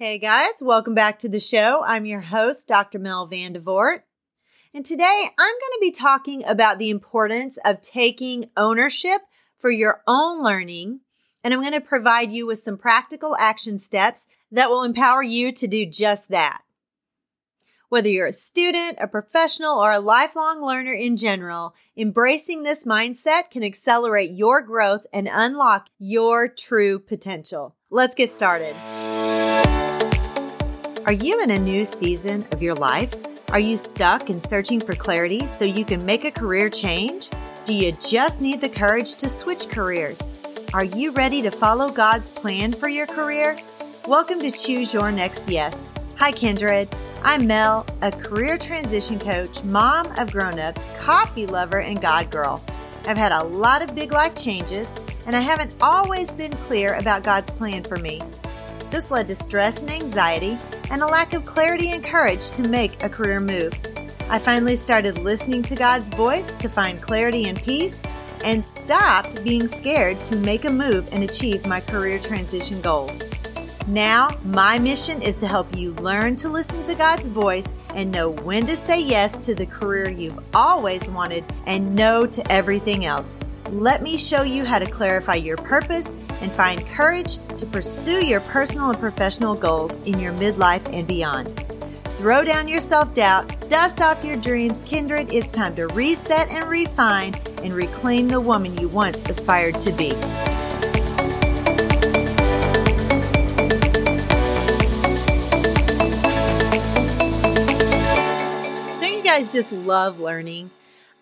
Hey guys, welcome back to the show. I'm your host, Dr. Mel Vandevort. And today I'm going to be talking about the importance of taking ownership for your own learning. And I'm going to provide you with some practical action steps that will empower you to do just that. Whether you're a student, a professional, or a lifelong learner in general, embracing this mindset can accelerate your growth and unlock your true potential. Let's get started. Are you in a new season of your life? Are you stuck and searching for clarity so you can make a career change? Do you just need the courage to switch careers? Are you ready to follow God's plan for your career? Welcome to Choose Your Next Yes. Hi, Kindred. I'm Mel, a career transition coach, mom of grown-ups, coffee lover, and God girl. I've had a lot of big life changes, and I haven't always been clear about God's plan for me. This led to stress and anxiety and a lack of clarity and courage to make a career move. I finally started listening to God's voice to find clarity and peace and stopped being scared to make a move and achieve my career transition goals. Now, my mission is to help you learn to listen to God's voice and know when to say yes to the career you've always wanted and no to everything else. Let me show you how to clarify your purpose and find courage to pursue your personal and professional goals in your midlife and beyond. Throw down your self doubt, dust off your dreams, kindred. It's time to reset and refine and reclaim the woman you once aspired to be. Don't you guys just love learning?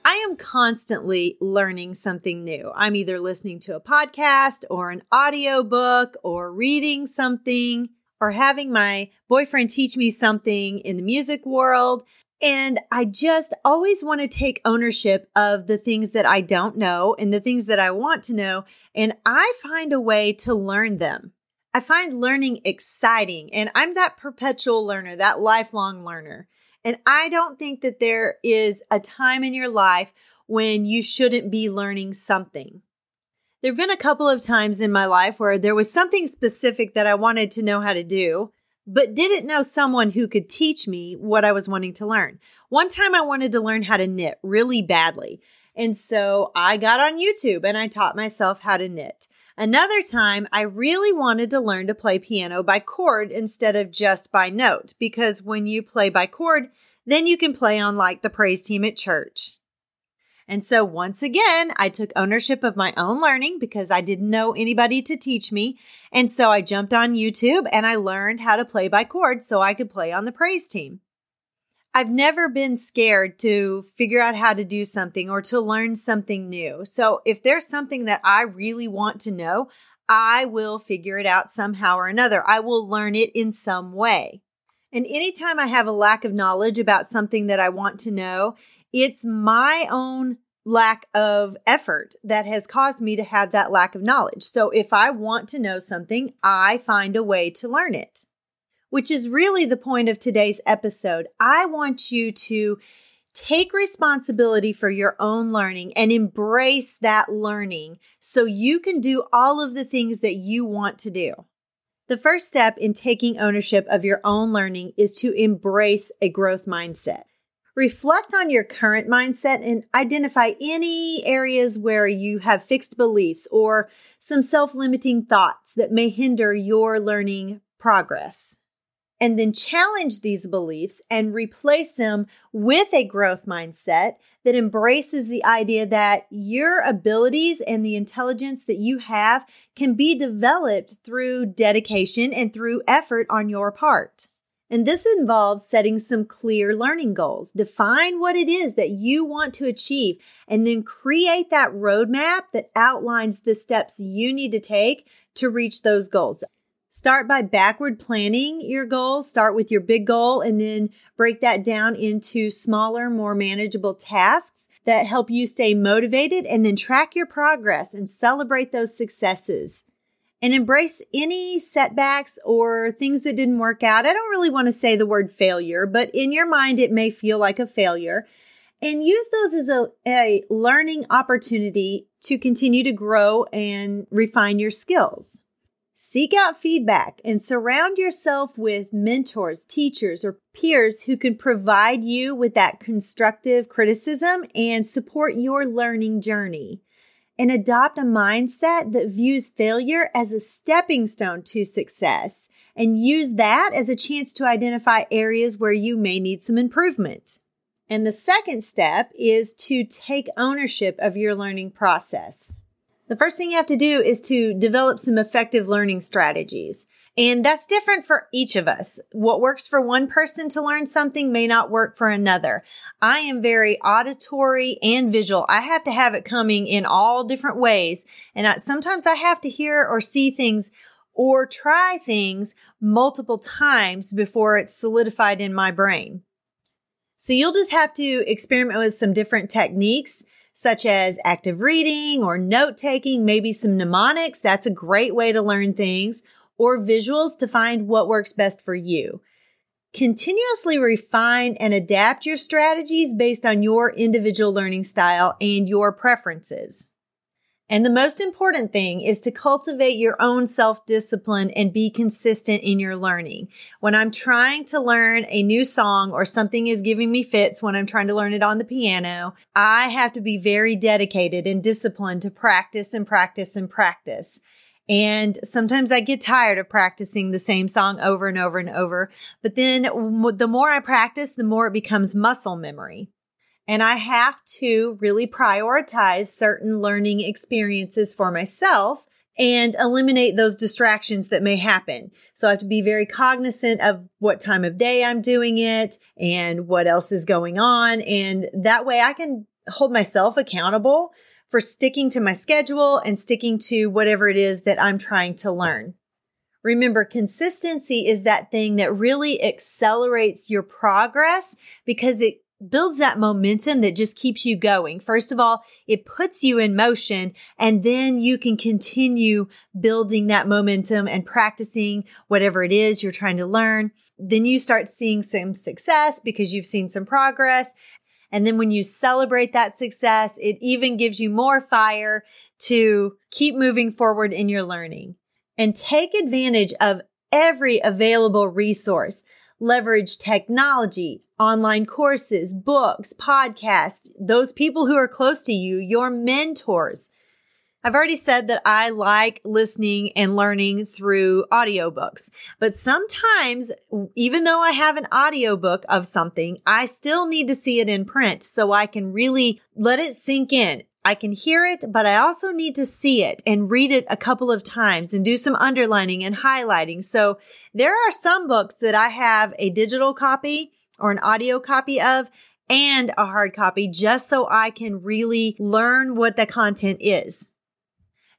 I am constantly learning something new. I'm either listening to a podcast or an audio book or reading something or having my boyfriend teach me something in the music world. And I just always want to take ownership of the things that I don't know and the things that I want to know. And I find a way to learn them. I find learning exciting and I'm that perpetual learner, that lifelong learner. And I don't think that there is a time in your life when you shouldn't be learning something. There have been a couple of times in my life where there was something specific that I wanted to know how to do, but didn't know someone who could teach me what I was wanting to learn. One time I wanted to learn how to knit really badly. And so I got on YouTube and I taught myself how to knit. Another time, I really wanted to learn to play piano by chord instead of just by note, because when you play by chord, then you can play on like the praise team at church. And so once again, I took ownership of my own learning because I didn't know anybody to teach me. And so I jumped on YouTube and I learned how to play by chord so I could play on the praise team. I've never been scared to figure out how to do something or to learn something new. So if there's something that I really want to know, I will figure it out somehow or another. I will learn it in some way. And anytime I have a lack of knowledge about something that I want to know, it's my own lack of effort that has caused me to have that lack of knowledge. So if I want to know something, I find a way to learn it which is really the point of today's episode. I want you to take responsibility for your own learning and embrace that learning so you can do all of the things that you want to do. The first step in taking ownership of your own learning is to embrace a growth mindset. Reflect on your current mindset and identify any areas where you have fixed beliefs or some self limiting thoughts that may hinder your learning progress and then challenge these beliefs and replace them with a growth mindset that embraces the idea that your abilities and the intelligence that you have can be developed through dedication and through effort on your part. And this involves setting some clear learning goals. Define what it is that you want to achieve and then create that roadmap that outlines the steps you need to take to reach those goals. Start by backward planning your goals. Start with your big goal and then break that down into smaller, more manageable tasks that help you stay motivated and then track your progress and celebrate those successes and embrace any setbacks or things that didn't work out. I don't really want to say the word failure, but in your mind, it may feel like a failure. And use those as a, a learning opportunity to continue to grow and refine your skills. Seek out feedback and surround yourself with mentors, teachers, or peers who can provide you with that constructive criticism and support your learning journey. And adopt a mindset that views failure as a stepping stone to success and use that as a chance to identify areas where you may need some improvement. And the second step is to take ownership of your learning process. The first thing you have to do is to develop some effective learning strategies. And that's different for each of us. What works for one person to learn something may not work for another. I am very auditory and visual. I have to have it coming in all different ways. And I, sometimes I have to hear or see things or try things multiple times before it's solidified in my brain. So you'll just have to experiment with some different techniques such as active reading or note taking, maybe some mnemonics. That's a great way to learn things or visuals to find what works best for you. Continuously refine and adapt your strategies based on your individual learning style and your preferences. And the most important thing is to cultivate your own self discipline and be consistent in your learning. When I'm trying to learn a new song or something is giving me fits when I'm trying to learn it on the piano, I have to be very dedicated and disciplined to practice and practice and practice. And sometimes I get tired of practicing the same song over and over and over. But then the more I practice, the more it becomes muscle memory. And I have to really prioritize certain learning experiences for myself and eliminate those distractions that may happen. So I have to be very cognizant of what time of day I'm doing it and what else is going on. And that way I can hold myself accountable for sticking to my schedule and sticking to whatever it is that I'm trying to learn. Remember, consistency is that thing that really accelerates your progress because it builds that momentum that just keeps you going. First of all, it puts you in motion and then you can continue building that momentum and practicing whatever it is you're trying to learn. Then you start seeing some success because you've seen some progress. And then when you celebrate that success, it even gives you more fire to keep moving forward in your learning and take advantage of every available resource leverage technology, online courses, books, podcasts, those people who are close to you, your mentors. I've already said that I like listening and learning through audiobooks, but sometimes, even though I have an audiobook of something, I still need to see it in print so I can really let it sink in. I can hear it, but I also need to see it and read it a couple of times and do some underlining and highlighting. So there are some books that I have a digital copy or an audio copy of and a hard copy just so I can really learn what the content is.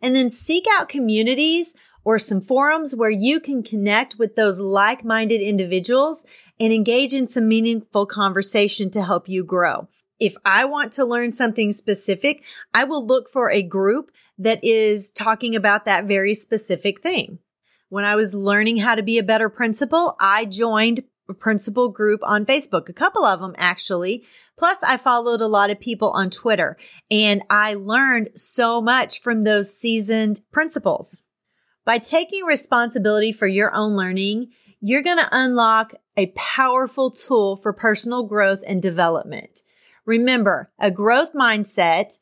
And then seek out communities or some forums where you can connect with those like-minded individuals and engage in some meaningful conversation to help you grow if I want to learn something specific, I will look for a group that is talking about that very specific thing. When I was learning how to be a better principal, I joined a principal group on Facebook, a couple of them actually. Plus, I followed a lot of people on Twitter and I learned so much from those seasoned principals. By taking responsibility for your own learning, you're going to unlock a powerful tool for personal growth and development. Remember, a growth mindset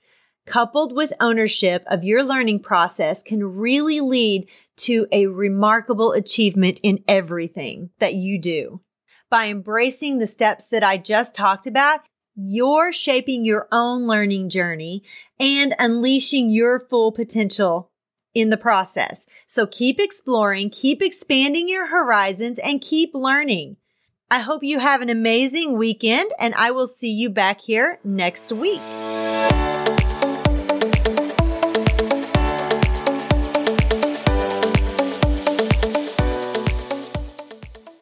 coupled with ownership of your learning process can really lead to a remarkable achievement in everything that you do. By embracing the steps that I just talked about, you're shaping your own learning journey and unleashing your full potential in the process. So keep exploring, keep expanding your horizons and keep learning. I hope you have an amazing weekend and I will see you back here next week.